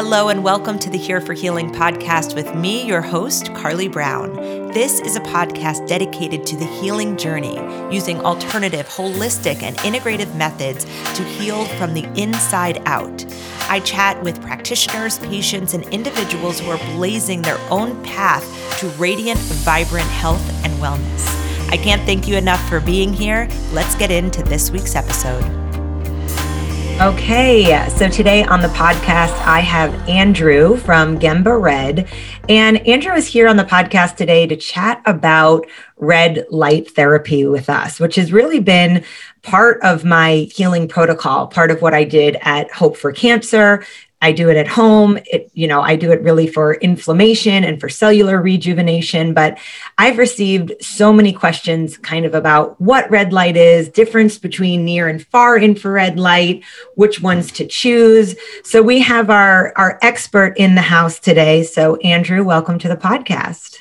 Hello, and welcome to the Here for Healing podcast with me, your host, Carly Brown. This is a podcast dedicated to the healing journey using alternative, holistic, and integrative methods to heal from the inside out. I chat with practitioners, patients, and individuals who are blazing their own path to radiant, vibrant health and wellness. I can't thank you enough for being here. Let's get into this week's episode. Okay, so today on the podcast, I have Andrew from Gemba Red. And Andrew is here on the podcast today to chat about red light therapy with us, which has really been part of my healing protocol, part of what I did at Hope for Cancer, I do it at home. It, you know, I do it really for inflammation and for cellular rejuvenation. But I've received so many questions kind of about what red light is, difference between near and far infrared light, which ones to choose. So we have our, our expert in the house today. So Andrew, welcome to the podcast.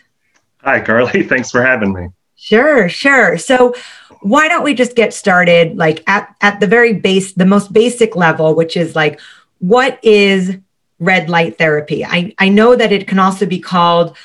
Hi, Carly. Thanks for having me. Sure, sure. So why don't we just get started like at, at the very base, the most basic level, which is like, what is red light therapy? I, I know that it can also be called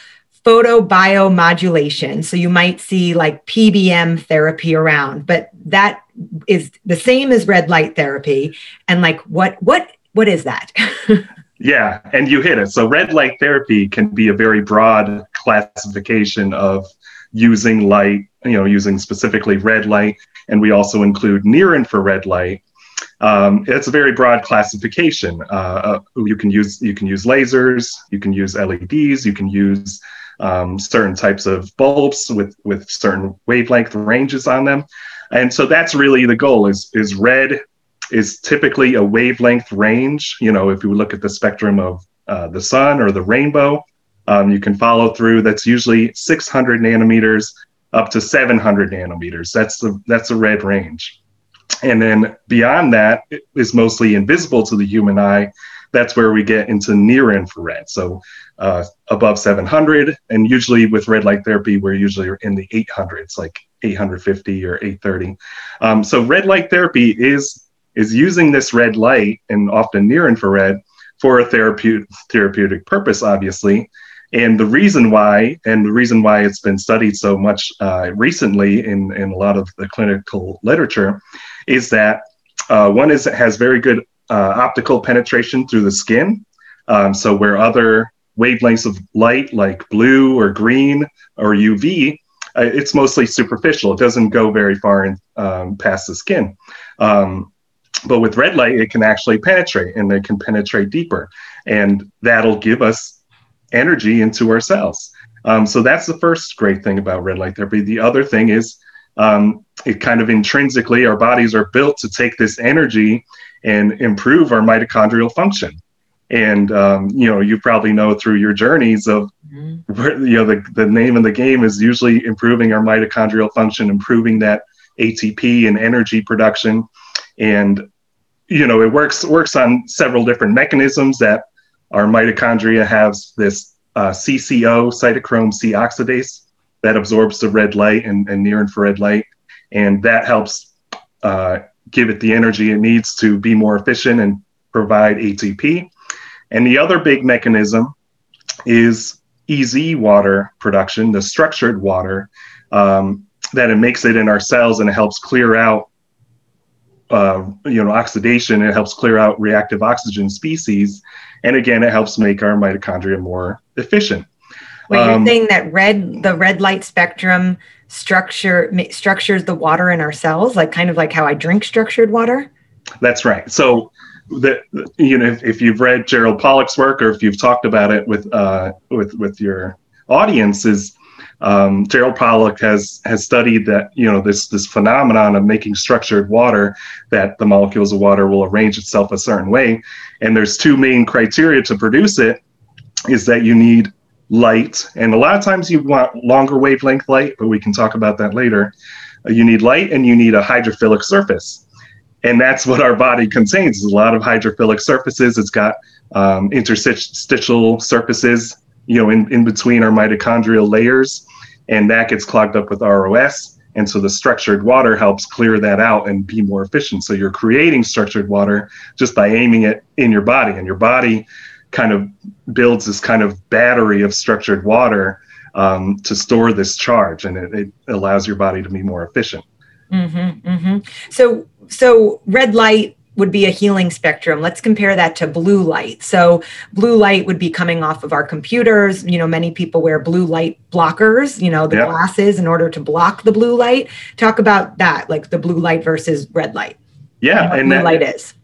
photobiomodulation. So you might see like PBM therapy around, but that is the same as red light therapy. And like what what what is that? yeah, and you hit it. So red light therapy can be a very broad classification of using light, you know, using specifically red light, and we also include near infrared light um, it's a very broad classification. Uh, uh, you can use you can use lasers, you can use LEDs, you can use um, certain types of bulbs with with certain wavelength ranges on them, and so that's really the goal. Is is red is typically a wavelength range. You know, if you look at the spectrum of uh, the sun or the rainbow, um, you can follow through. That's usually 600 nanometers up to 700 nanometers. That's the that's the red range. And then beyond that is mostly invisible to the human eye. That's where we get into near infrared. So uh, above 700, and usually with red light therapy, we're usually in the 800s, like 850 or 830. Um, so red light therapy is is using this red light and often near infrared for a therapeutic therapeutic purpose, obviously. And the reason why, and the reason why it's been studied so much uh, recently in, in a lot of the clinical literature, is that uh, one is has very good uh, optical penetration through the skin. Um, so where other wavelengths of light like blue or green or UV, uh, it's mostly superficial. It doesn't go very far in, um, past the skin. Um, but with red light, it can actually penetrate and it can penetrate deeper. And that'll give us energy into our cells. Um, so that's the first great thing about red light therapy. The other thing is um, it kind of intrinsically, our bodies are built to take this energy and improve our mitochondrial function. And um, you know, you probably know through your journeys of mm-hmm. where, you know the, the name of the game is usually improving our mitochondrial function, improving that ATP and energy production. And you know, it works works on several different mechanisms that our mitochondria has this uh, CCO, cytochrome C oxidase, that absorbs the red light and, and near infrared light. And that helps uh, give it the energy it needs to be more efficient and provide ATP. And the other big mechanism is EZ water production, the structured water, um, that it makes it in our cells and it helps clear out, uh, you know, oxidation. It helps clear out reactive oxygen species. And again, it helps make our mitochondria more efficient. Wait, you're um, saying that red, the red light spectrum structure structures the water in our cells, like kind of like how I drink structured water. That's right. So, the you know, if, if you've read Gerald Pollack's work or if you've talked about it with uh, with with your audiences, um, Gerald Pollack has has studied that you know this this phenomenon of making structured water that the molecules of water will arrange itself a certain way, and there's two main criteria to produce it, is that you need light, and a lot of times you want longer wavelength light, but we can talk about that later. Uh, you need light and you need a hydrophilic surface. And that's what our body contains. a lot of hydrophilic surfaces. It's got um, interstitial surfaces, you know, in, in between our mitochondrial layers, and that gets clogged up with ROS. And so the structured water helps clear that out and be more efficient. So you're creating structured water just by aiming it in your body. And your body kind of builds this kind of battery of structured water um, to store this charge, and it, it, allows your body to be more efficient. Mm-hmm, mm-hmm. So, so red light would be a healing spectrum. Let's compare that to blue light. So blue light would be coming off of our computers. You know, many people wear blue light blockers, you know, the yep. glasses in order to block the blue light. Talk about that, like the blue light versus red light. Yeah, and, and blue that, light is.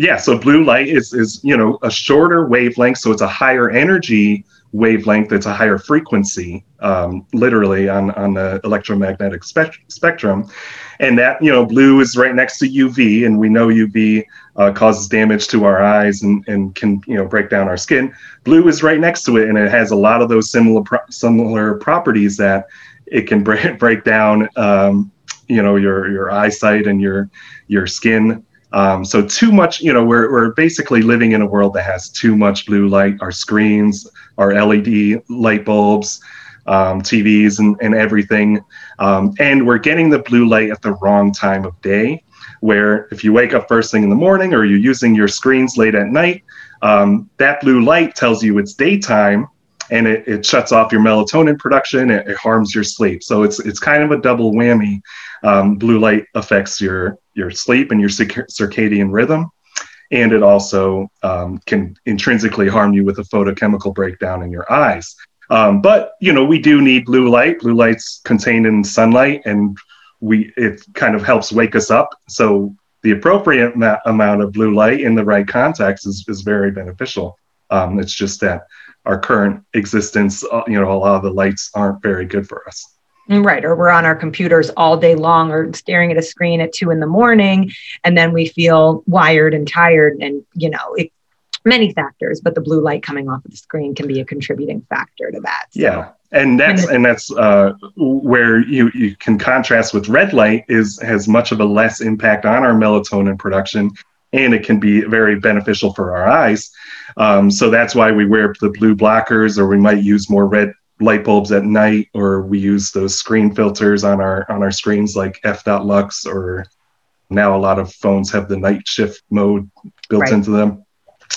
Yeah, so blue light is is, you know, a shorter wavelength, so it's a higher energy wavelength it's a higher frequency um, literally on, on the electromagnetic spect- spectrum. And that you know blue is right next to uv and we know uv uh, causes damage to our eyes and, and can you know break down our skin. Blue is right next to it and it has a lot of those similar pro- similar properties that it can break, break down um, you know your your eyesight and your your skin um, so too much, you know, we're, we're basically living in a world that has too much blue light, our screens, our LED light bulbs, um, TVs and, and everything. Um, and we're getting the blue light at the wrong time of day, where if you wake up first thing in the morning or you're using your screens late at night, um, that blue light tells you it's daytime and it, it shuts off your melatonin production. It, it, harms your sleep. So it's, it's kind of a double whammy. Um, blue light affects your your sleep and your circadian rhythm. And it also um, can intrinsically harm you with a photochemical breakdown in your eyes. Um, but you know, we do need blue light. Blue light's contained in sunlight, and we it kind of helps wake us up. So the appropriate ma- amount of blue light in the right context is, is very beneficial. Um, it's just that our current existence, uh, you know, a lot of the lights aren't very good for us. Right. Or we're on our computers all day long or staring at a screen at two in the morning. And then we feel wired and tired. And, you know, it, many factors, but the blue light coming off of the screen can be a contributing factor to that. So. Yeah. And that's and that's uh, where you, you can contrast with red light is has much of a less impact on our melatonin production, and it can be very beneficial for our eyes. Um, so that's why we wear the blue blockers, or we might use more red light bulbs at night or we use those screen filters on our on our screens like f.lux or now a lot of phones have the night shift mode built right. into them.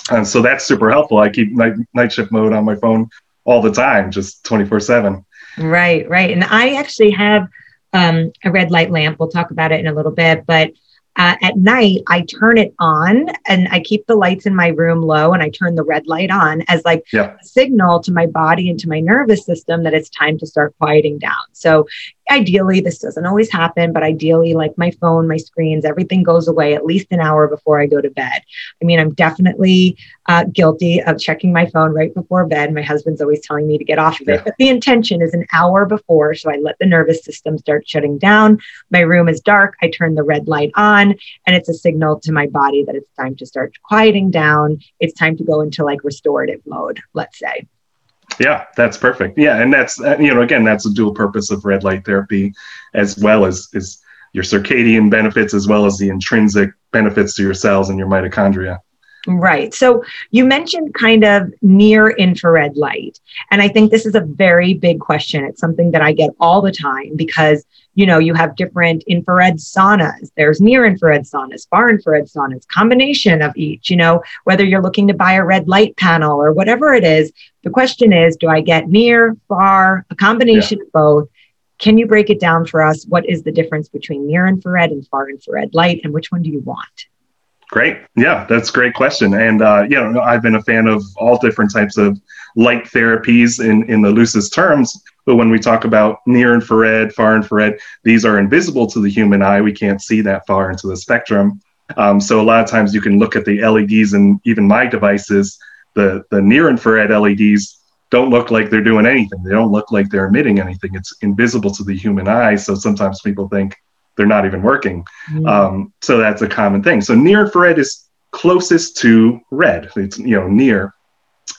And so that's super helpful. I keep night, night shift mode on my phone all the time just 24 7 right right. And i actually have um, a red light lamp. We'll talk about it in a little bit but uh, at night i turn it on and i keep the lights in my room low and i turn the red light on as like yeah. a signal to my body and to my nervous system that it's time to start quieting down so ideally this doesn't always happen but ideally like my phone my screens everything goes away at least an hour before i go to bed. I mean i'm definitely uh, guilty of checking my phone right before bed. My husband's always telling me to get off of it yeah. but the intention is an hour before so i let the nervous system start shutting down. My room is dark. I turn the red light on and it's a signal to my body that it's time to start quieting down. It's time to go into like restorative mode let's say yeah, that's perfect. Yeah, and that's uh, you know again that's a dual purpose of red light therapy, as well as is your circadian benefits as well as the intrinsic benefits to your cells and your mitochondria. Right. So you mentioned kind of near infrared light. And I think this is a very big question. It's something that I get all the time because, you know, you have different infrared saunas. There's near infrared saunas, far infrared saunas, combination of each, you know, whether you're looking to buy a red light panel or whatever it is. The question is, do I get near, far, a combination yeah. of both? Can you break it down for us? What is the difference between near infrared and far infrared light and which one do you want? Great. Yeah, that's a great question. And, uh, you know, I've been a fan of all different types of light therapies in, in the loosest terms. But when we talk about near infrared, far infrared, these are invisible to the human eye. We can't see that far into the spectrum. Um, so a lot of times you can look at the LEDs and even my devices, the, the near infrared LEDs don't look like they're doing anything. They don't look like they're emitting anything. It's invisible to the human eye. So sometimes people think, they're not even working. Mm. Um, so that's a common thing. So near infrared is closest to red. It's you know near,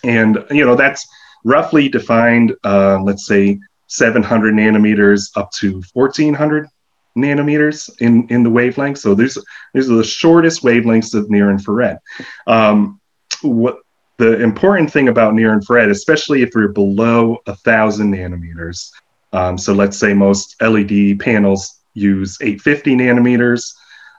and you know that's roughly defined. Uh, let's say 700 nanometers up to 1400 nanometers in in the wavelength. So these these are the shortest wavelengths of near infrared. Um, what the important thing about near infrared, especially if you're below a thousand nanometers, um, so let's say most LED panels use 850 nanometers.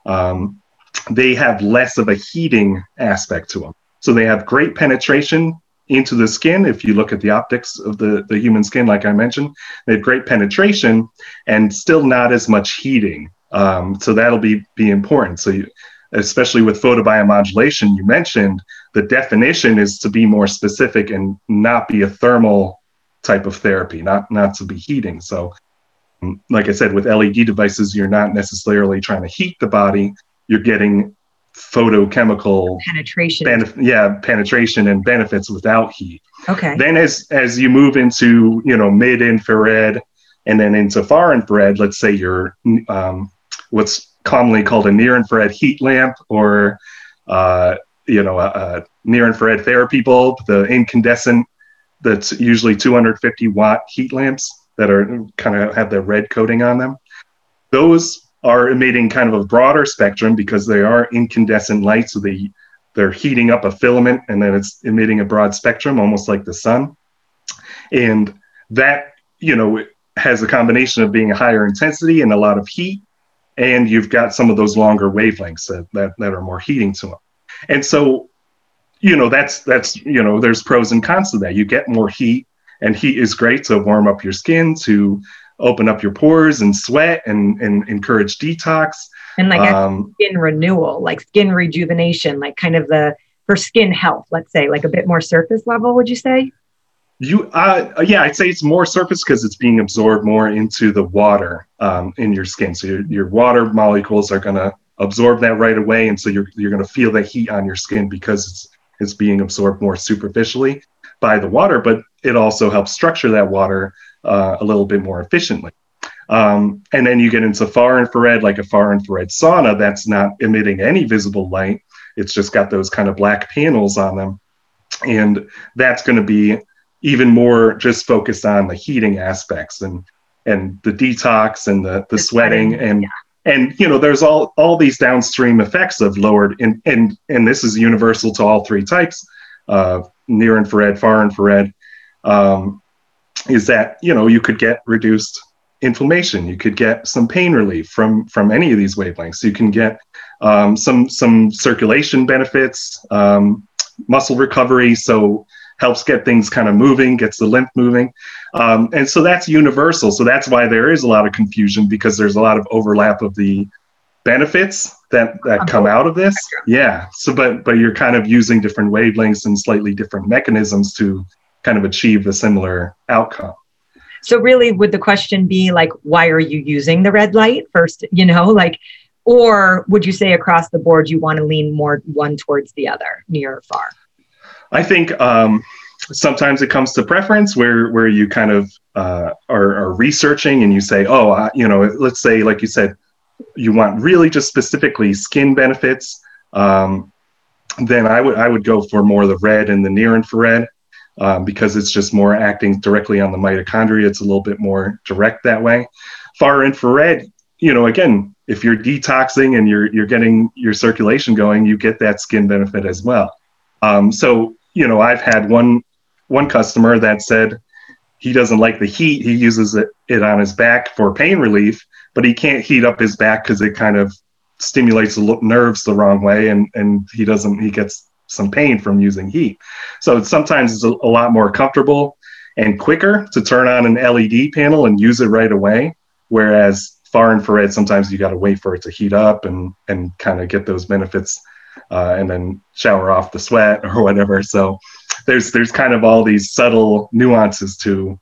Um, they have less of a heating aspect to them. So they have great penetration into the skin. If you look at the optics of the, the human skin, like I mentioned, they have great penetration and still not as much heating. Um, so that'll be, be important. So you, especially with photobiomodulation, you mentioned the definition is to be more specific and not be a thermal type of therapy, not not to be heating. So, um, like I said, with LED devices, you're not necessarily trying to heat the body. You're getting photochemical penetration. Benef- yeah, penetration and benefits without heat. Okay. Then as as you move into you know mid infrared and then into far infrared, let's say you're um, what's commonly called a near infrared heat lamp or uh, you know a, a near infrared therapy bulb, the incandescent that's usually 250 watt heat lamps that are kind of have the red coating on them. Those are emitting kind of a broader spectrum because they are incandescent light, so they they're heating up a filament and then it's emitting a broad spectrum, almost like the sun. And that you know has a combination of being a higher intensity and a lot of heat, and you've got some of those longer wavelengths that that, that are more heating to them. And so, you know, that's that's you know, there's pros and cons to that. You get more heat, and heat is great to warm up your skin to open up your pores and sweat and, and encourage detox. And like um, skin renewal, like skin rejuvenation, like kind of the for skin health, let's say, like a bit more surface level, would you say? You, uh, yeah, I'd say it's more surface because it's being absorbed more into the water um, in your skin. So your, your water molecules are going to absorb that right away, and so you're you're going to feel the heat on your skin because it's it's being absorbed more superficially by the water. But it also helps structure that water uh, a little bit more efficiently. Um, and then you get into far infrared, like a far infrared sauna that's not emitting any visible light. It's just got those kind of black panels on them. And that's going to be even more just focused on the heating aspects and and the detox and the, the, the sweating, sweating, and yeah. and you know there's all all these downstream effects of lowered and and and this is universal to all three types uh, near infrared far infrared um, is that you know you could get reduced inflammation. You could get some pain relief from from any of these wavelengths. You can get um, some some circulation benefits um, muscle recovery. So helps get things kind of moving gets the lymph moving. Um, and so that's universal. So that's why there is a lot of confusion because there's a lot of overlap of the benefits that that come out of this. Yeah. So but but you're kind of using different wavelengths and slightly different mechanisms to kind of achieve a similar outcome. So really would the question be like why are you using the red light first, you know, like or would you say across the board you want to lean more one towards the other, near or far? I think um, sometimes it comes to preference where where you kind of uh, are, are, researching and you say, oh, uh, you know, let's say like you said, you want really just specifically skin benefits. Um, then I would I would go for more the red and the near infrared um, because it's just more acting directly on the mitochondria. It's a little bit more direct that way. Far infrared, you know, again, if you're detoxing and you're you're getting your circulation going, you get that skin benefit as well. Um, so, you know, I've had one one customer that said he doesn't like the heat. He uses it, it on his back for pain relief, but he can't heat up his back because it kind of stimulates the nerves the wrong way, and and he doesn't. He gets some pain from using heat. So it's, sometimes it's a, a lot more comfortable and quicker to turn on an LED panel and use it right away. Whereas far infrared, sometimes you got to wait for it to heat up and and kind of get those benefits, uh, and then shower off the sweat or whatever. So there's there's kind of all these subtle nuances to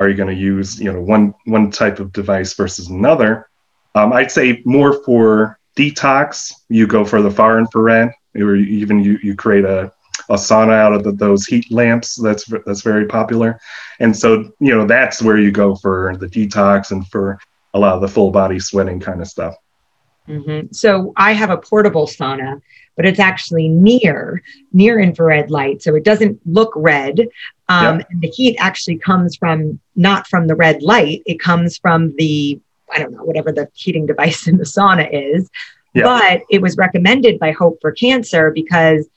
are you going to use you know one one type of device versus another. Um, I'd say more for detox, you go for the far infrared or even you, you create a, a sauna out of the, those heat lamps. That's that's very popular, and so you know that's where you go for the detox and for a lot of the full body sweating kind of stuff. Mm-hmm. So I have a portable sauna, but it's actually near near infrared light, so it doesn't look red. Um, yep. And the heat actually comes from not from the red light; it comes from the I don't know whatever the heating device in the sauna is. But it was recommended by Hope for Cancer because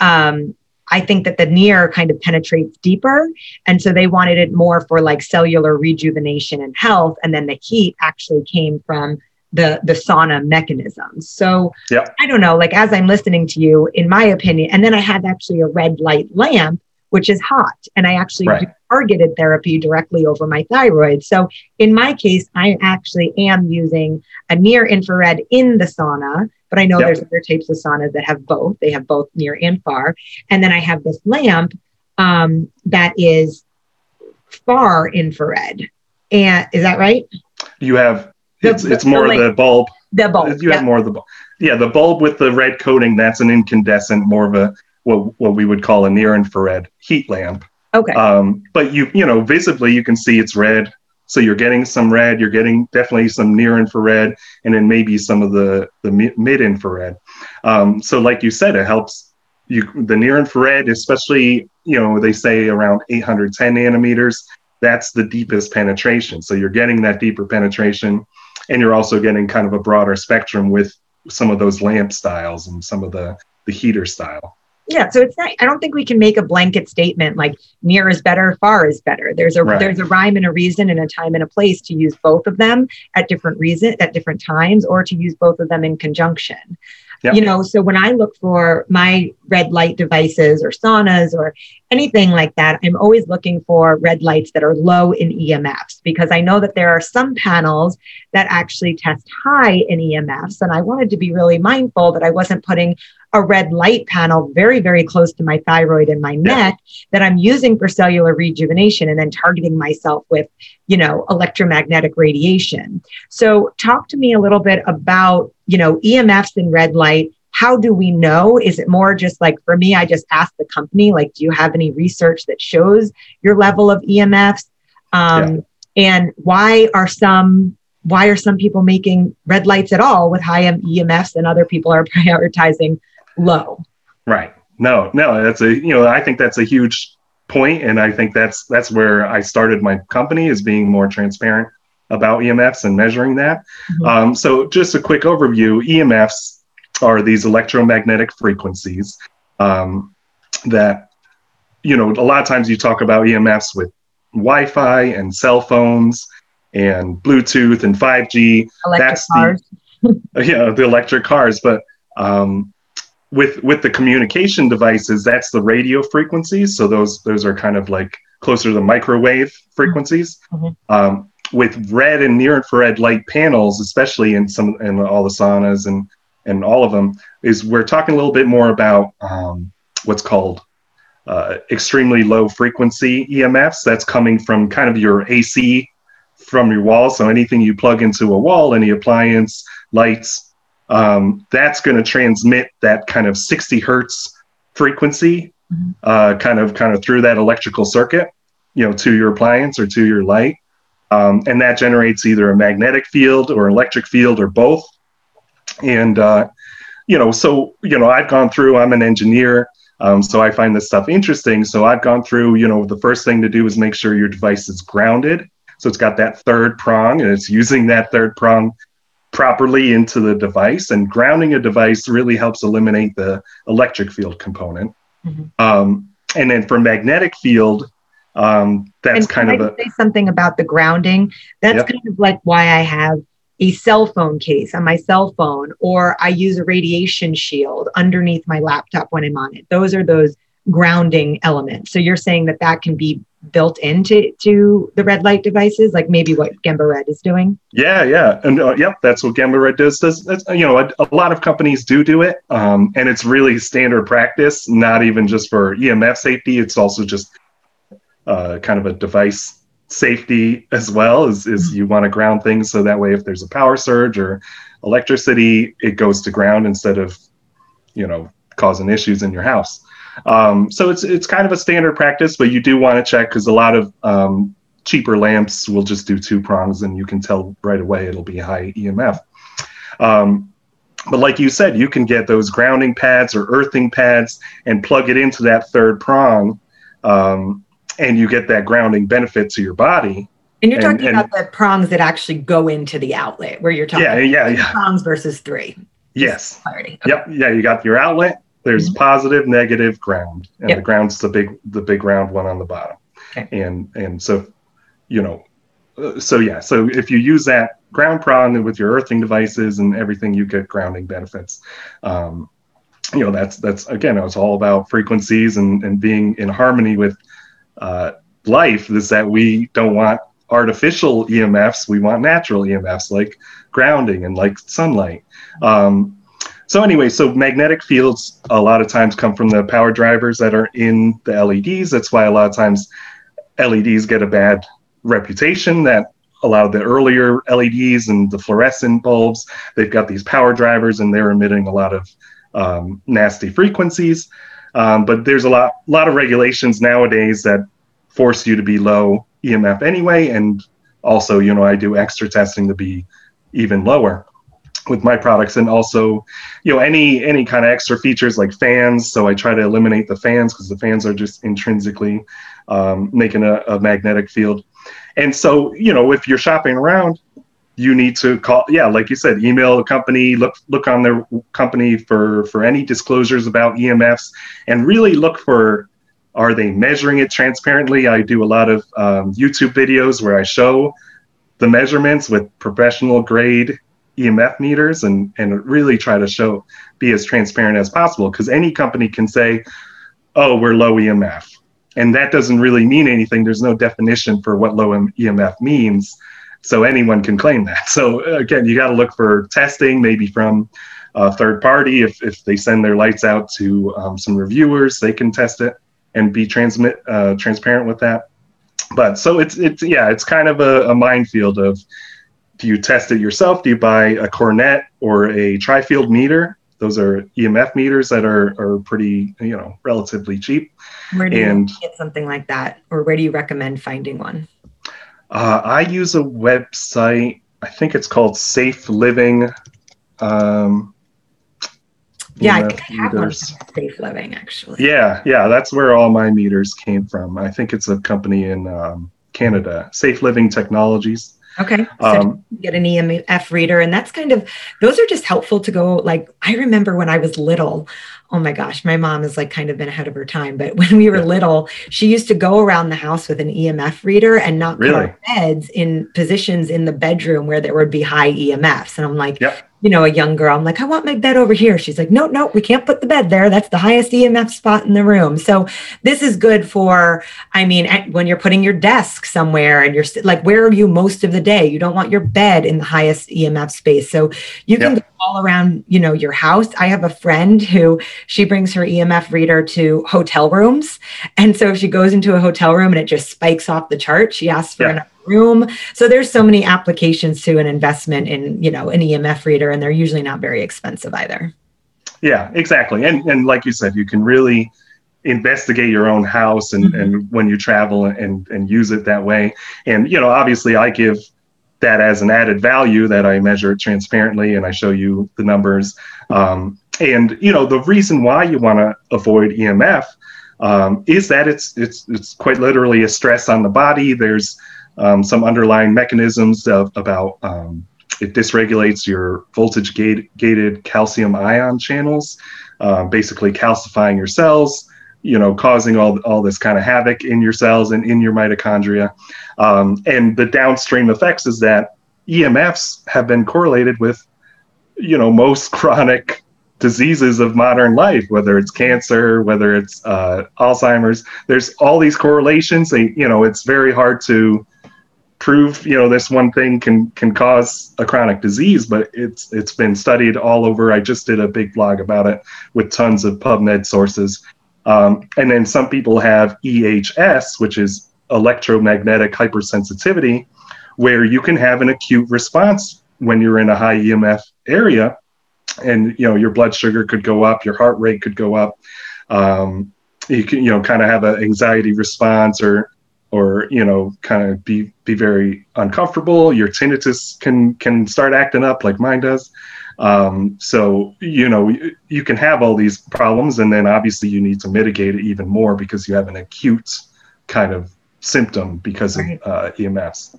um, I think that the near kind of penetrates deeper. And so they wanted it more for like cellular rejuvenation and health. And then the heat actually came from the the sauna mechanisms. So Yep. I don't know, like as I'm listening to you, in my opinion, and then I have actually a red light lamp, which is hot, and I actually Right. do targeted therapy directly over my thyroid. So in my case, I actually am using a near infrared in the sauna, but I know Yep. there's other types of saunas that have both. They have both near and far, and then I have this lamp um, that is far infrared. And is that right? You have it's it's more link. the bulb. The bulb. You yeah. have more of the bulb. Yeah, the bulb with the red coating. That's an incandescent, more of a what what we would call a near infrared heat lamp. Okay. Um, but you you know visibly you can see it's red. So you're getting some red. You're getting definitely some near infrared, and then maybe some of the the mid infrared. Um, so like you said, it helps you the near infrared, especially you know they say around 810 nanometers. That's the deepest penetration. So you're getting that deeper penetration, and you're also getting kind of a broader spectrum with some of those lamp styles and some of the the heater style. yeah. So it's not, I don't think we can make a blanket statement like near is better, far is better. There's a Right. there's a rhyme and a reason and a time and a place to use both of them at different reason at different times or to use both of them in conjunction. Yep. You know, so when I look for my red light devices or saunas or anything like that, I'm always looking for red lights that are low in EMFs because I know that there are some panels that actually test high in EMFs. And I wanted to be really mindful that I wasn't putting a red light panel very, very close to my thyroid and my neck that I'm using for cellular rejuvenation and then targeting myself with, you know, electromagnetic radiation. So talk to me a little bit about, you know, EMFs and red light. How do we know? Is it more just like for me, I just ask the company, like, do you have any research that shows your level of EMFs? Um, And why are some why are some people making red lights at all with high EMFs and other people are prioritizing low? Right. No, no, that's a you know, I think that's a huge point and I think that's that's where I started my company is being more transparent about EMFs and measuring that. Mhm. Um, so just a quick overview, EMFs are these electromagnetic frequencies um, that you know, a lot of times you talk about EMFs with Wi-Fi and cell phones and Bluetooth and 5G Electric That's the- cars. yeah the electric cars but um, with with the communication devices that's the radio frequencies so those those are kind of like closer to the microwave frequencies Mhm. um, with red and near infrared light panels especially in some in all the saunas and and all of them is we're talking a little bit more about um, what's called uh, extremely low frequency EMFs. That's coming from kind of your AC from your wall. So anything you plug into a wall, any appliance, lights, um, that's going to transmit that kind of 60 hertz frequency, Mhm. uh, kind of kind of through that electrical circuit, you know, to your appliance or to your light, um, and that generates either a magnetic field or electric field or both. And uh, you know, so you know, I've gone through. I'm an engineer. Um, so I find this stuff interesting. So I've gone through, you know, the first thing to do is make sure your device is grounded. So it's got that third prong and it's using that third prong properly into the device. And grounding a device really helps eliminate the electric field component. Mhm. Um, and then for magnetic field, um, that's and kind of I a, say something about the grounding. That's Yep. kind of like why I have a cell phone case on my cell phone, or I use a radiation shield underneath my laptop when I'm on it. Those are those grounding elements. So you're saying that that can be built into to the red light devices, like maybe what Gemba Red is doing. Yeah, yeah, and uh, yep, that's what Gemba Red does. Does that's, you know a, a lot of companies do do it, um, and it's really standard practice. Not even just for EMF safety; it's also just uh, kind of a device safety as well. Is is you want to ground things so that way if there's a power surge or electricity, it goes to ground instead of you know causing issues in your house. Um, so it's it's kind of a standard practice, but you do want to check because a lot of um, cheaper lamps will just do two prongs and you can tell right away it'll be high EMF. Um, but like you said, you can get those grounding pads or earthing pads and plug it into that third prong, um, and you get that grounding benefit to your body. And you're talking and- about the prongs that actually go into the outlet, where you're talking Yeah, yeah, yeah. prongs versus three. Yes. Clarity. Yep. Yeah, you got your outlet. There's Mhm. positive, negative, ground, and Yep. the ground's the big, the big round one on the bottom. Okay. And and so, you know, uh, so yeah, so if you use that ground prong with your earthing devices and everything, you get grounding benefits. Um, you know, that's that's again, it's all about frequencies and and being in harmony with uh, life. Is that we don't want artificial EMFs, we want natural EMFs like grounding and like sunlight. Um, so anyway, so magnetic fields a lot of times come from the power drivers that are in the LEDs. That's why a lot of times LEDs get a bad reputation that a lot of the earlier LEDs and the fluorescent bulbs, they've got these power drivers and they're emitting a lot of um, nasty frequencies. Um, but there's a lot, lot of regulations nowadays that force you to be low EMF anyway. And also, you know, I do extra testing to be even lower with my products and also you know any any kind of extra features like fans so i try to eliminate the fans because the fans are just intrinsically um, making a, a, magnetic field and so you know if you're shopping around you need to call yeah like you said email a company look look on their company for for any disclosures about emfs and really look for are they measuring it transparently? I do a lot of um, YouTube videos where I show the measurements with professional grade EMF meters and, and really try to show, be as transparent as possible because any company can say, oh, we're low EMF. And that doesn't really mean anything. There's no definition for what low EMF means. So anyone can claim that. So again, you got to look for testing, maybe from a third party. If, if they send their lights out to um, some reviewers, they can test it and be transmit uh, transparent with that. But so it's it's yeah, it's kind of a, a minefield of do you test it yourself? Do you buy a Cornet or a tri-field meter? Those are EMF meters that are are pretty you know relatively cheap. Where do and, you get something like that, or where do you recommend finding one? Uh, I use a website. I think it's called Safe Living. Um, yeah, I think I have one Safe Living actually. Yeah, yeah, that's where all my meters came from. I think it's a company in um, Canada, Safe Living Technologies. Okay. So um, get an EMF reader. And that's kind of, those are just helpful to go. Like, I remember when I was little, oh my gosh, my mom has like kind of been ahead of her time. But when we were little, she used to go around the house with an EMF reader and not really? put our beds in positions in the bedroom where there would be high EMFs. And I'm like, yep you know, a young girl. I'm like, I want my bed over here. She's like, no, no, we can't put the bed there. That's the highest EMF spot in the room. So this is good for, I mean, when you're putting your desk somewhere and you're like, where are you most of the day? You don't want your bed in the highest EMF space. So you can yeah. go all around, you know, your house. I have a friend who she brings her EMF reader to hotel rooms. And so if she goes into a hotel room and it just spikes off the chart, she asks for yeah. an room. So there's so many applications to an investment in, you know, an EMF reader, and they're usually not very expensive either. Yeah, exactly. And and like you said, you can really investigate your own house and, mm-hmm. and when you travel and, and use it that way. And, you know, obviously I give that as an added value that I measure it transparently and I show you the numbers. Um, and, you know, the reason why you want to avoid EMF um, is that it's, it's, it's quite literally a stress on the body. There's, um, some underlying mechanisms of, about um, it dysregulates your voltage gate, gated calcium ion channels, uh, basically calcifying your cells, you know, causing all, all this kind of havoc in your cells and in your mitochondria. Um, and the downstream effects is that EMFs have been correlated with, you know, most chronic diseases of modern life, whether it's cancer, whether it's uh, Alzheimer's. There's all these correlations. They, you know, it's very hard to prove you know this one thing can can cause a chronic disease but it's it's been studied all over. I just did a big blog about it with tons of pubmed sources. Um, and then some people have ehs which is electromagnetic hypersensitivity where you can have an acute response when you're in a high emf area and you know your blood sugar could go up your heart rate could go up. Um, you can you know kind of have an anxiety response or or you know kind of be be very uncomfortable. Your tinnitus can can start acting up like mine does. Um, so you know you, you can have all these problems and then obviously you need to mitigate it even more because you have an acute kind of symptom because right. of uh, ems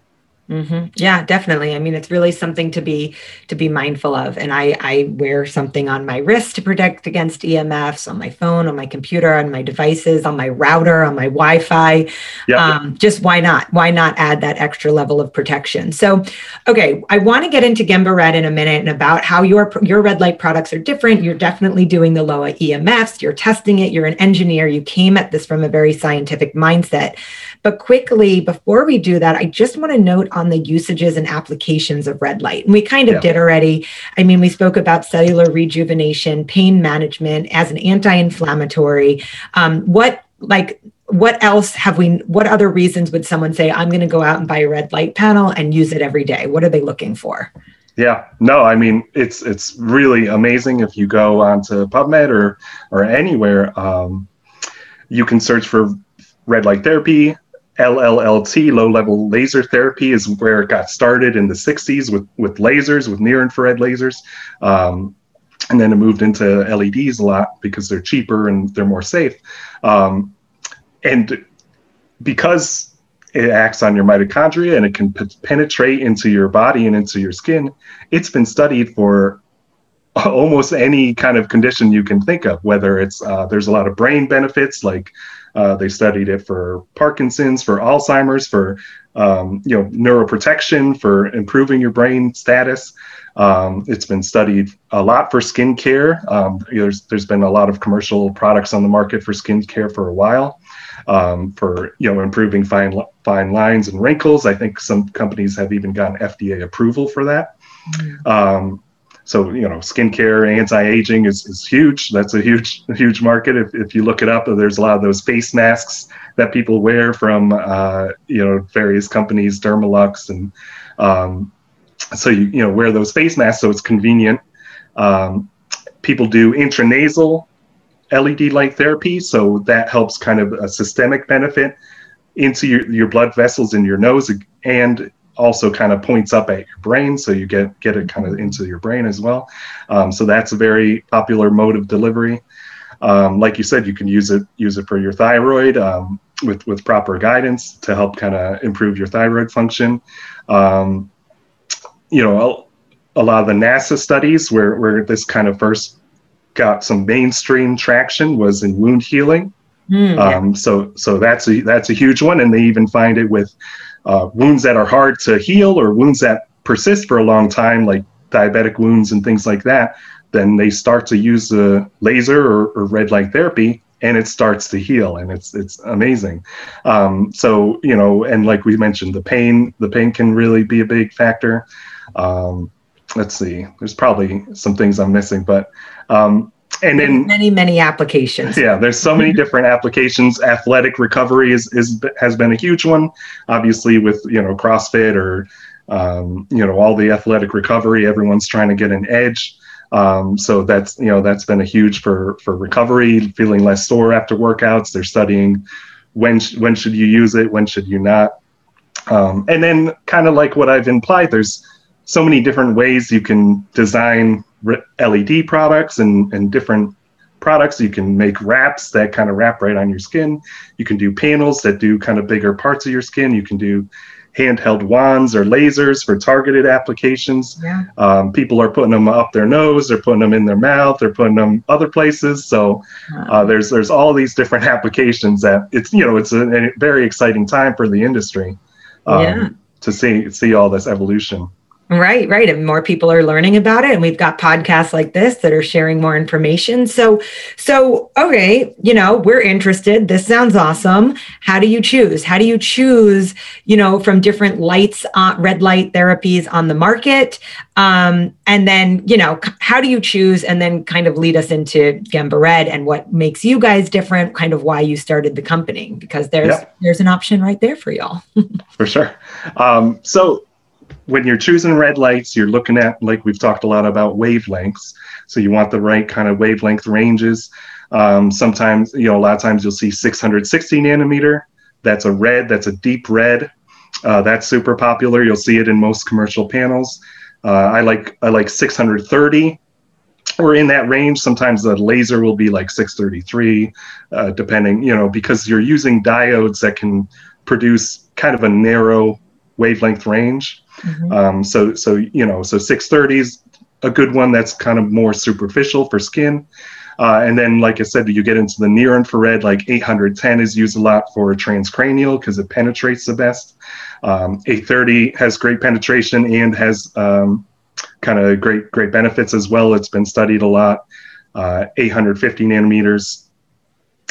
Mm-hmm. Yeah, definitely. I mean, it's really something to be to be mindful of. And I I wear something on my wrist to protect against EMFs on my phone, on my computer, on my devices, on my router, on my Wi-Fi. Yep. Um, just why not? Why not add that extra level of protection? So, okay, I want to get into Gemba Red in a minute and about how your your red light products are different. You're definitely doing the low EMFs. You're testing it. You're an engineer. You came at this from a very scientific mindset. But quickly, before we do that, I just want to note on the usages and applications of red light. And we kind of yeah. did already. I mean, we spoke about cellular rejuvenation, pain management as an anti-inflammatory. Um, what like what else have we what other reasons would someone say i'm going to go out and buy a red light panel and use it every day what are they looking for yeah no i mean it's it's really amazing if you go onto pubmed or or anywhere um, you can search for red light therapy LLLT, low level laser therapy, is where it got started in the 60s with, with lasers, with near infrared lasers. Um, and then it moved into LEDs a lot because they're cheaper and they're more safe. Um, and because it acts on your mitochondria and it can p- penetrate into your body and into your skin, it's been studied for almost any kind of condition you can think of, whether it's uh, there's a lot of brain benefits like uh, they studied it for Parkinson's, for Alzheimer's, for um, you know neuroprotection, for improving your brain status. Um, it's been studied a lot for skincare. Um, there's there's been a lot of commercial products on the market for skincare for a while, um, for you know improving fine fine lines and wrinkles. I think some companies have even gotten FDA approval for that. Mm-hmm so you know skincare anti-aging is, is huge. That's a huge huge market. If, if you look it up there's a lot of those face masks that people wear from uh, you know various companies dermalux and um, so you you know wear those face masks so it's convenient. Um, people do intranasal led light therapy so that helps kind of a systemic benefit into your, your blood vessels in your nose and also kind of points up at your brain, so you get get it kind of into your brain as well. Um, so that's a very popular mode of delivery. Um, like you said, you can use it use it for your thyroid um, with with proper guidance to help kind of improve your thyroid function. Um, you know, a, a, lot of the NASA studies where where this kind of first got some mainstream traction was in wound healing. Mm, yeah. so so that's a that's a huge one, and they even find it with uh, wounds that are hard to heal or wounds that persist for a long time, like diabetic wounds and things like that, then they start to use the laser or, or red light therapy and it starts to heal and it's it's amazing. Um, so you know and like we mentioned the pain the pain can really be a big factor. Um, let's see there's probably some things i'm missing but um, and then many many applications. Yeah there's so many different applications. Athletic recovery is, is has been a huge one obviously with you know crossfit or um, you know all the athletic recovery. Everyone's trying to get an edge. Um, so that's you know that's been a huge for for recovery feeling less sore after workouts. They're studying when sh- when should you use it when should you not. Um, and then kind of like what i've implied there's so many different ways you can design LED products and, and different products. You can make wraps that kind of wrap right on your skin. You can do panels that do kind of bigger parts of your skin. You can do handheld wands or lasers for targeted applications. Yeah. Um, people are putting them up their nose, they're putting them in their mouth, they're putting them other places. So uh, there's there's all these different applications that it's you know it's a, a very exciting time for the industry um, yeah. to see see all this evolution. Right, right. And more people are learning about it. And we've got podcasts like this that are sharing more information. So, so, okay, you know, we're interested. This sounds awesome. How do you choose? How do you choose, you know, from different lights, uh, red light therapies on the market? Um, and then, you know, how do you choose and then kind of lead us into Gemba Red and what makes you guys different, kind of why you started the company? Because there's, yep. there's an option right there for y'all. for sure. Um, so, when you're choosing red lights, you're looking at, like we've talked a lot about wavelengths. So you want the right kind of wavelength ranges. Um, sometimes, you know, a lot of times you'll see 660 nanometer. That's a red, that's a deep red. Uh, that's super popular. You'll see it in most commercial panels. Uh, I like I like 630 or in that range. Sometimes the laser will be like 633, uh, depending, you know, because you're using diodes that can produce kind of a narrow wavelength range. Mm-hmm. Um, so so you know so 630 is a good one that's kind of more superficial for skin. Uh, and then, like I said, you get into the near infrared, like 810 is used a lot for transcranial because it penetrates the best. Um, 830 has great penetration and has um, kind of great great benefits as well. It's been studied a lot. Uh, 850 nanometers,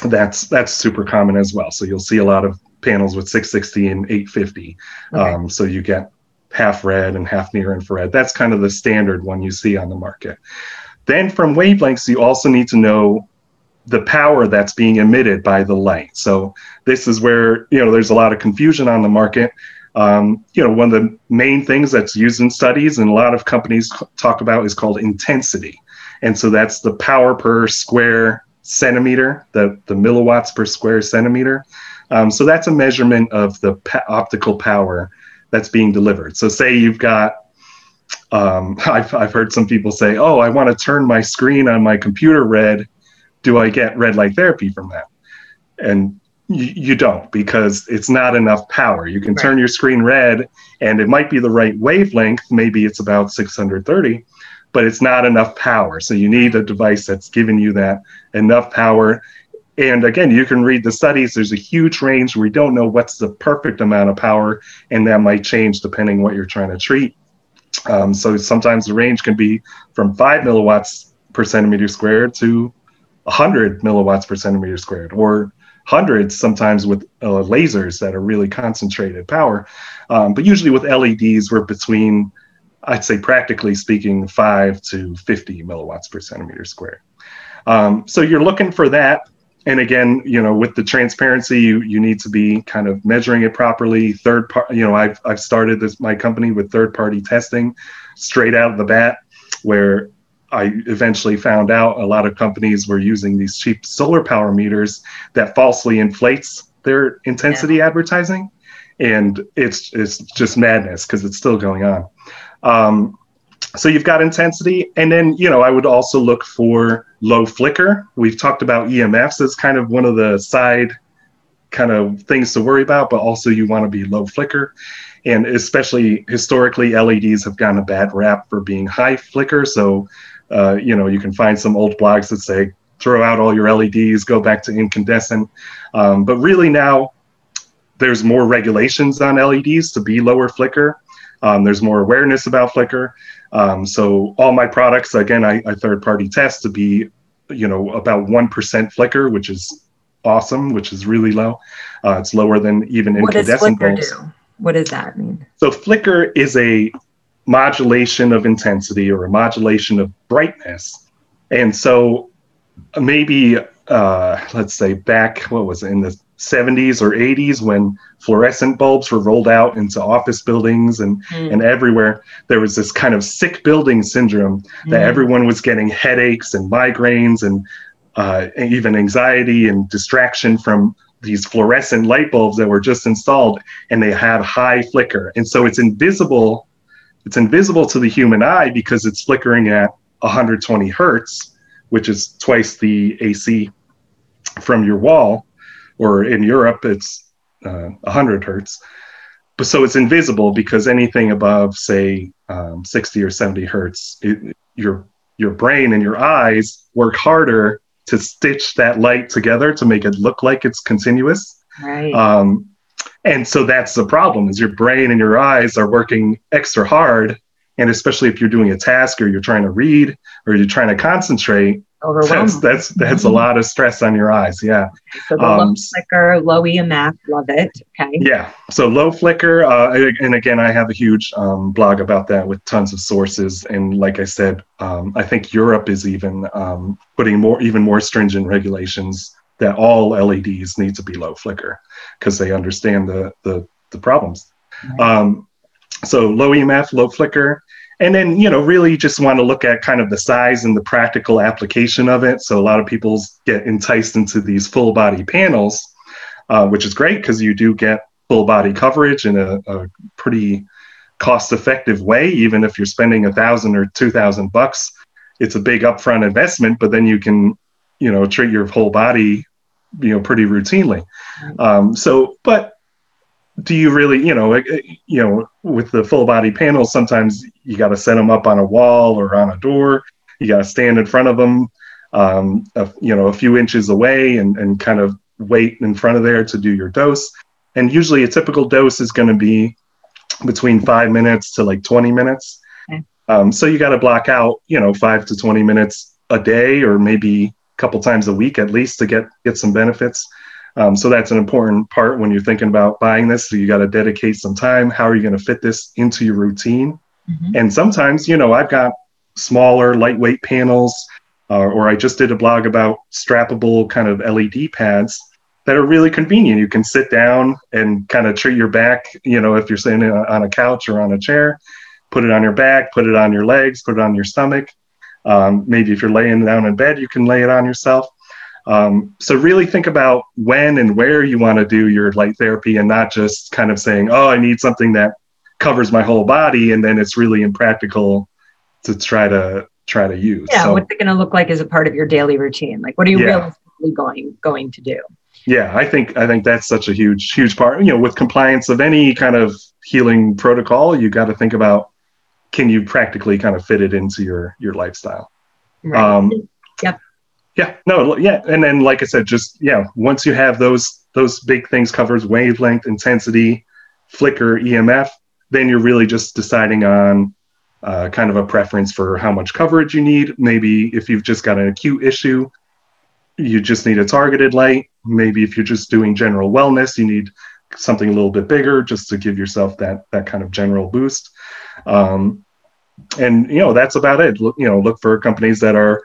that's that's super common as well. So you'll see a lot of panels with 660 and 850. Okay. Um, so you get half red and half near infrared. That's kind of the standard one you see on the market. Then from wavelengths, you also need to know the power that's being emitted by the light. So this is where you know there's a lot of confusion on the market. Um, you know, one of the main things that's used in studies and a lot of companies talk about is called intensity, and so that's the power per square centimeter, the the milliwatts per square centimeter. Um, so that's a measurement of the pa- optical power that's being delivered. So say you've got um, I've, I've heard some people say, oh, I want to turn my screen on my computer red. Do I get red light therapy from that? And you, you don't because it's not enough power. You can right. turn your screen red and it might be the right wavelength. Maybe it's about 630, but it's not enough power. So you need a device that's giving you that enough power. And again, you can read the studies. There's a huge range. We don't know what's the perfect amount of power, and that might change depending what you're trying to treat. Um, so sometimes the range can be from five milliwatts per centimeter squared to 100 milliwatts per centimeter squared, or hundreds sometimes with uh, lasers that are really concentrated power. Um, but usually with LEDs, we're between, I'd say practically speaking, five to 50 milliwatts per centimeter squared. Um, so you're looking for that and again, you know, with the transparency, you you need to be kind of measuring it properly. Third part, you know, I've I've started this my company with third party testing straight out of the bat, where I eventually found out a lot of companies were using these cheap solar power meters that falsely inflates their intensity yeah. advertising, and it's it's just madness because it's still going on. Um, so you've got intensity, and then you know I would also look for low flicker. We've talked about EMFs as kind of one of the side kind of things to worry about, but also you want to be low flicker. And especially historically, LEDs have gotten a bad rap for being high flicker. So, uh, you know, you can find some old blogs that say throw out all your LEDs, go back to incandescent. Um, but really now, there's more regulations on LEDs to be lower flicker. Um, there's more awareness about flicker. Um, so all my products, again, I, I third party test to be, you know, about 1% flicker, which is awesome, which is really low. Uh, it's lower than even what incandescent does bulbs. Do? What does that mean? So flicker is a modulation of intensity or a modulation of brightness. And so maybe, uh, let's say back, what was it, in the 70s or 80s when fluorescent bulbs were rolled out into office buildings and, mm. and everywhere there was this kind of sick building syndrome that mm. everyone was getting headaches and migraines and, uh, and even anxiety and distraction from these fluorescent light bulbs that were just installed and they had high flicker and so it's invisible it's invisible to the human eye because it's flickering at 120 hertz which is twice the ac from your wall or in Europe it's uh, 100 hertz. But so it's invisible because anything above, say, um, 60 or 70 hertz, it, your your brain and your eyes work harder to stitch that light together to make it look like it's continuous. Right. Um, and so that's the problem: is your brain and your eyes are working extra hard, and especially if you're doing a task or you're trying to read or you're trying to concentrate, that's that's that's a lot of stress on your eyes. Yeah. So the um, low flicker, low EMF, love it. Okay. Yeah. So low flicker, uh, and again, I have a huge um, blog about that with tons of sources. And like I said, um, I think Europe is even um, putting more, even more stringent regulations that all LEDs need to be low flicker because they understand the the, the problems. Right. Um, so low EMF, low flicker and then you know really just want to look at kind of the size and the practical application of it. So a lot of people get enticed into these full body panels uh, which is great because you do get full body coverage in a, a pretty cost effective way. Even if you're spending a thousand or two thousand bucks it's a big upfront investment but then you can you know treat your whole body you know pretty routinely. Um, so but do you really, you know, you know, with the full body panels, sometimes you got to set them up on a wall or on a door. You got to stand in front of them, um, a, you know, a few inches away and, and kind of wait in front of there to do your dose. And usually a typical dose is going to be between five minutes to like 20 minutes. Okay. Um, so you got to block out, you know, five to 20 minutes a day or maybe a couple times a week at least to get, get some benefits. Um, so that's an important part when you're thinking about buying this. So you got to dedicate some time. How are you going to fit this into your routine? Mm-hmm. And sometimes, you know, I've got smaller, lightweight panels, uh, or I just did a blog about strappable kind of LED pads that are really convenient. You can sit down and kind of treat your back, you know, if you're sitting on a couch or on a chair, put it on your back, put it on your legs, put it on your stomach. Um, maybe if you're laying down in bed, you can lay it on yourself. Um, so really think about when and where you want to do your light therapy and not just kind of saying, oh, I need something that covers my whole body. And then it's really impractical to try to try to use. Yeah. So, what's it going to look like as a part of your daily routine? Like, what are you yeah. realistically going, going to do? Yeah, I think, I think that's such a huge, huge part, you know, with compliance of any kind of healing protocol, you got to think about, can you practically kind of fit it into your, your lifestyle? Right. Um, yeah no yeah and then like i said just yeah once you have those those big things covers wavelength intensity flicker emf then you're really just deciding on uh, kind of a preference for how much coverage you need. Maybe if you've just got an acute issue you just need a targeted light. Maybe if you're just doing general wellness you need something a little bit bigger just to give yourself that that kind of general boost. Um, and you know that's about it. Look, you know look for companies that are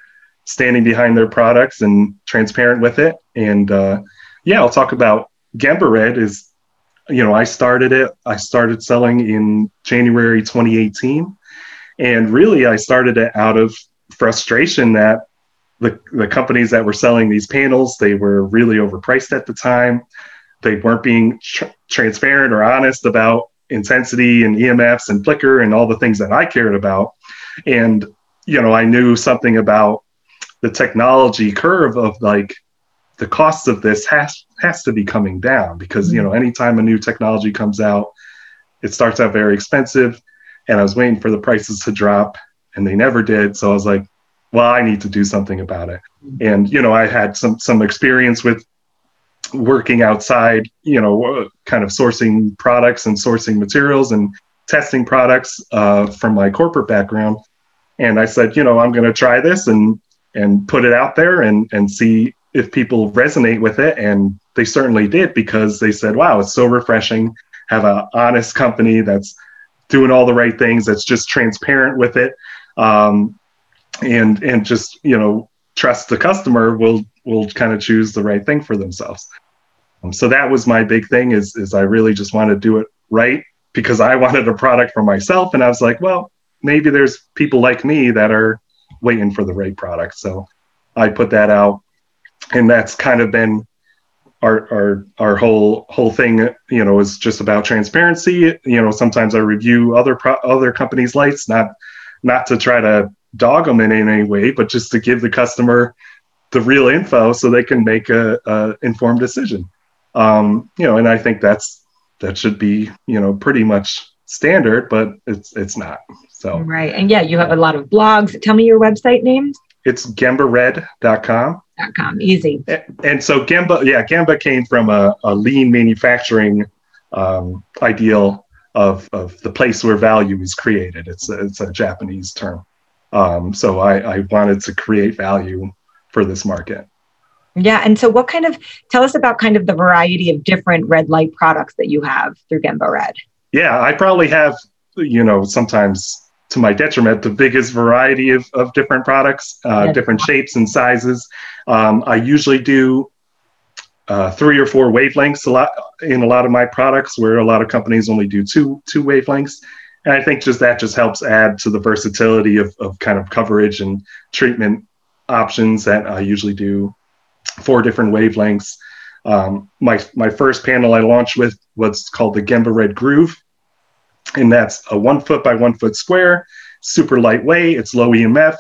standing behind their products and transparent with it. And uh, yeah, I'll talk about Gemba Red is, you know, I started it. I started selling in January 2018. And really, I started it out of frustration that the, the companies that were selling these panels, they were really overpriced at the time. They weren't being tr- transparent or honest about intensity and EMFs and flicker and all the things that I cared about. And, you know, I knew something about the technology curve of like the cost of this has has to be coming down because you know mm-hmm. anytime a new technology comes out it starts out very expensive and i was waiting for the prices to drop and they never did so i was like well i need to do something about it mm-hmm. and you know i had some some experience with working outside you know kind of sourcing products and sourcing materials and testing products uh, from my corporate background and i said you know i'm going to try this and and put it out there and and see if people resonate with it. And they certainly did because they said wow it's so refreshing. Have an honest company that's doing all the right things that's just transparent with it. Um, and and just you know trust the customer will will kind of choose the right thing for themselves. Um, so that was my big thing is is i really just want to do it right because i wanted a product for myself. And i was like well maybe there's people like me that are waiting for the right product. So I put that out, and that's kind of been our our our whole whole thing. You know, is just about transparency. You know, sometimes I review other pro- other companies' lights, not not to try to dog them in any way, but just to give the customer the real info so they can make a, a informed decision. Um, you know, and I think that's that should be you know pretty much standard, but it's it's not. So right, and yeah, you have a lot of blogs. Tell me your website names. It's gembared.com. Com, easy. And, and so Gemba, yeah, Gemba came from a, a lean manufacturing um, ideal of of the place where value is created. It's a, it's a Japanese term. Um, so I, I wanted to create value for this market. Yeah. And so, what kind of tell us about kind of the variety of different red light products that you have through Gemba Red? yeah, I probably have, you know, sometimes to my detriment, the biggest variety of, of different products, uh, different shapes and sizes. Um, I usually do uh, three or four wavelengths a lot in a lot of my products, where a lot of companies only do two two wavelengths. And I think just that just helps add to the versatility of, of kind of coverage and treatment options that I usually do four different wavelengths. Um, my my first panel I launched with was called the Gemba Red Groove, and that's a one foot by one foot square, super lightweight. It's low EMF.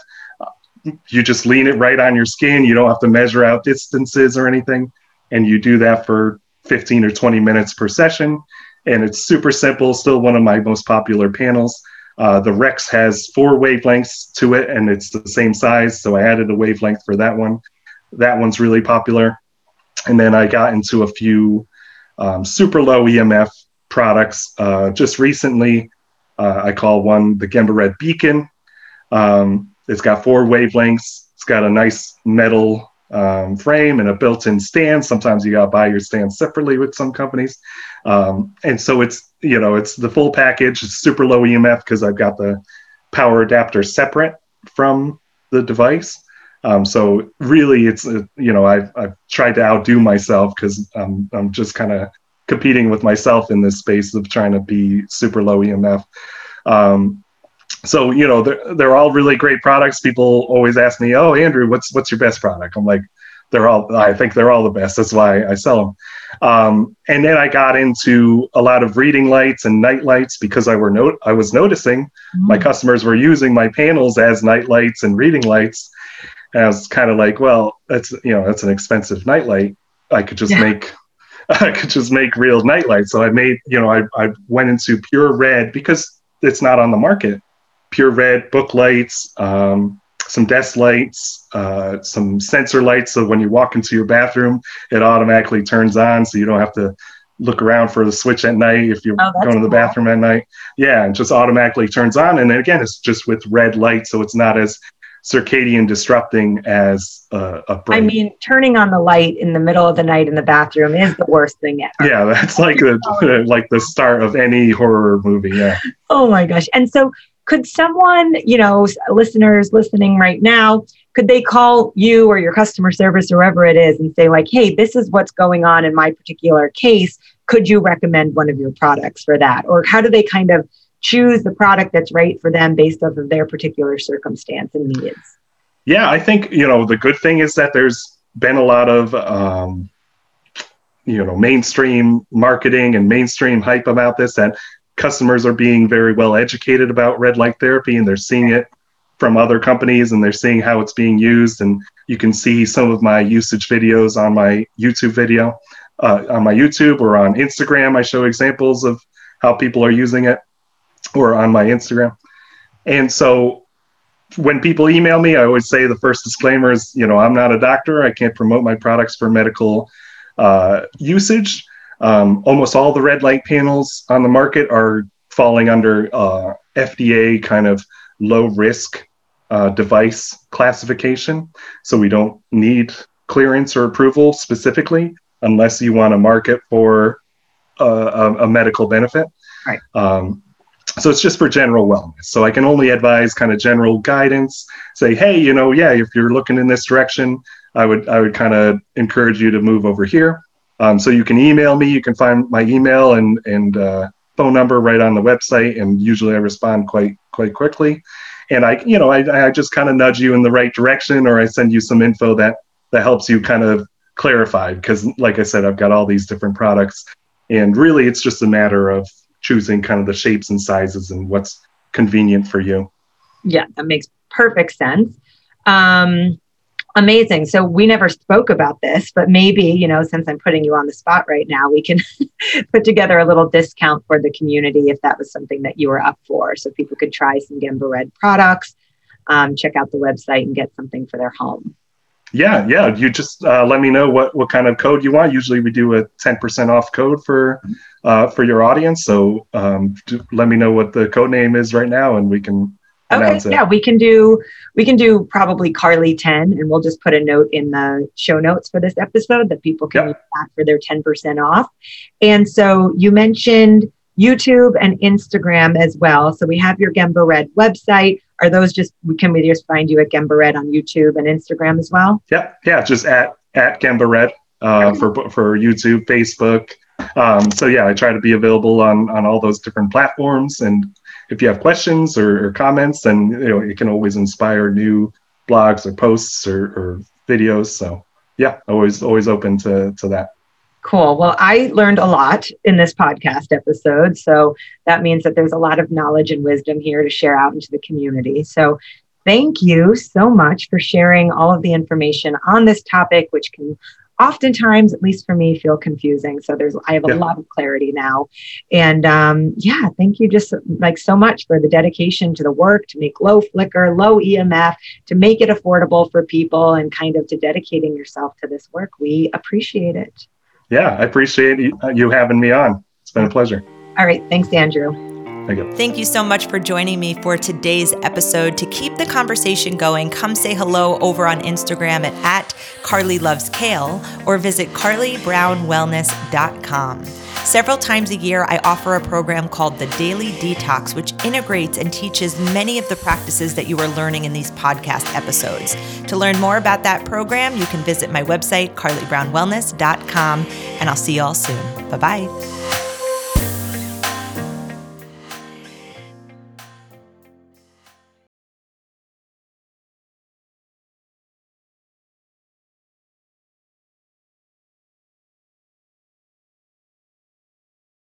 You just lean it right on your skin. You don't have to measure out distances or anything, and you do that for 15 or 20 minutes per session. and it's super simple. Still one of my most popular panels. Uh, the Rex has four wavelengths to it, and it's the same size. So I added a wavelength for that one. That one's really popular. And then I got into a few um, super low EMF products uh, just recently. Uh, I call one the Gemba Red Beacon. Um, it's got four wavelengths. It's got a nice metal um, frame and a built-in stand. Sometimes you got to buy your stand separately with some companies, um, and so it's you know it's the full package. It's super low EMF because I've got the power adapter separate from the device. Um, so really, it's uh, you know I've I've tried to outdo myself because I'm just kind of competing with myself in this space of trying to be super low EMF. Um, so you know they're, they're all really great products people always ask me oh andrew what's what's your best product i'm like they're all i think they're all the best that's why i sell them um, and then i got into a lot of reading lights and night lights because i were note i was noticing mm-hmm. my customers were using my panels as night lights and reading lights and i was kind of like well that's you know that's an expensive night light i could just yeah. make i could just make real night lights so i made you know I, I went into pure red because it's not on the market pure red book lights, um, some desk lights, uh, some sensor lights. So when you walk into your bathroom, it automatically turns on, so you don't have to look around for the switch at night if you're oh, going to the cool. bathroom at night. Yeah, it just automatically turns on. And then again, it's just with red light, so it's not as circadian disrupting as a bright. I mean, turning on the light in the middle of the night in the bathroom is the worst thing ever. Yeah, that's like the oh, like the start of any horror movie. Yeah. Oh my gosh! And so could someone, you know, listeners listening right now, could they call you or your customer service or whoever it is and say, like, hey, this is what's going on in my particular case. Could you recommend one of your products for that? Or how do they kind of choose the product that's right for them based off of their particular circumstance and needs? Yeah, I think, you know, the good thing is that there's been a lot of, um, you know, mainstream marketing and mainstream hype about this that customers are being very well educated about red light therapy and they're seeing it from other companies and they're seeing how it's being used. And you can see some of my usage videos on my youtube video uh, on my youtube or on instagram. I show examples of how people are using it or on my instagram and so when people email me i always say the first disclaimer is you know i'm not a doctor i can't promote my products for medical uh, usage um, almost all the red light panels on the market are falling under uh, FDA kind of low risk uh, device classification. So we don't need clearance or approval specifically unless you want to market for a, a, a medical benefit. Right. Um, so it's just for general wellness. So I can only advise kind of general guidance. Say, hey, you know, yeah, if you're looking in this direction, I would I would kind of encourage you to move over here. Um, so you can email me. You can find my email and and uh, phone number right on the website, and usually I respond quite quite quickly. And I, you know, I, I just kind of nudge you in the right direction, or I send you some info that that helps you kind of clarify. Because, like I said, I've got all these different products, and really, it's just a matter of choosing kind of the shapes and sizes and what's convenient for you. Yeah, that makes perfect sense. Um, Amazing. So we never spoke about this, but maybe, you know, since I'm putting you on the spot right now, we can put together a little discount for the community if that was something that you were up for. So people could try some Gemba Red products, um, check out the website and get something for their home. Yeah, yeah. You just uh, let me know what, what kind of code you want. Usually we do a 10% off code for uh, for your audience. So um, let me know what the code name is right now and we can Okay, yeah, we can do we can do probably Carly 10 and we'll just put a note in the show notes for this episode that people can use that for their 10% off. And so you mentioned YouTube and Instagram as well. So we have your Gemba Red website. Are those just can we just find you at Gemba Red on YouTube and Instagram as well? Yeah, yeah, just at at Gemba Red uh, for for YouTube, Facebook. Um, so yeah, I try to be available on on all those different platforms and if you have questions or, or, comments, then you know it can always inspire new blogs or posts or, or videos. So yeah, always always open to to that. Cool. Well, I learned a lot in this podcast episode. So that means that there's a lot of knowledge and wisdom here to share out into the community. So thank you so much for sharing all of the information on this topic, which can oftentimes, at least for me, feel confusing. So there's, I have a yeah. lot of clarity now. And um, yeah, thank you just like so much for the dedication to the work to make low flicker, low EMF, to make it affordable for people and kind of to dedicating yourself to this work. We appreciate it. Yeah, I appreciate uh, you having me on. It's been a pleasure. All right. Thanks, Andrew. Thank you. Thank you so much for joining me for today's episode. To keep the conversation going, come say hello over on Instagram at, at Carly Loves Kale or visit carlybrownwellness.com. Several times a year, I offer a program called the Daily Detox, which integrates and teaches many of the practices that you are learning in these podcast episodes. To learn more about that program, you can visit my website, carlybrownwellness.com, and I'll see you all soon. Bye bye.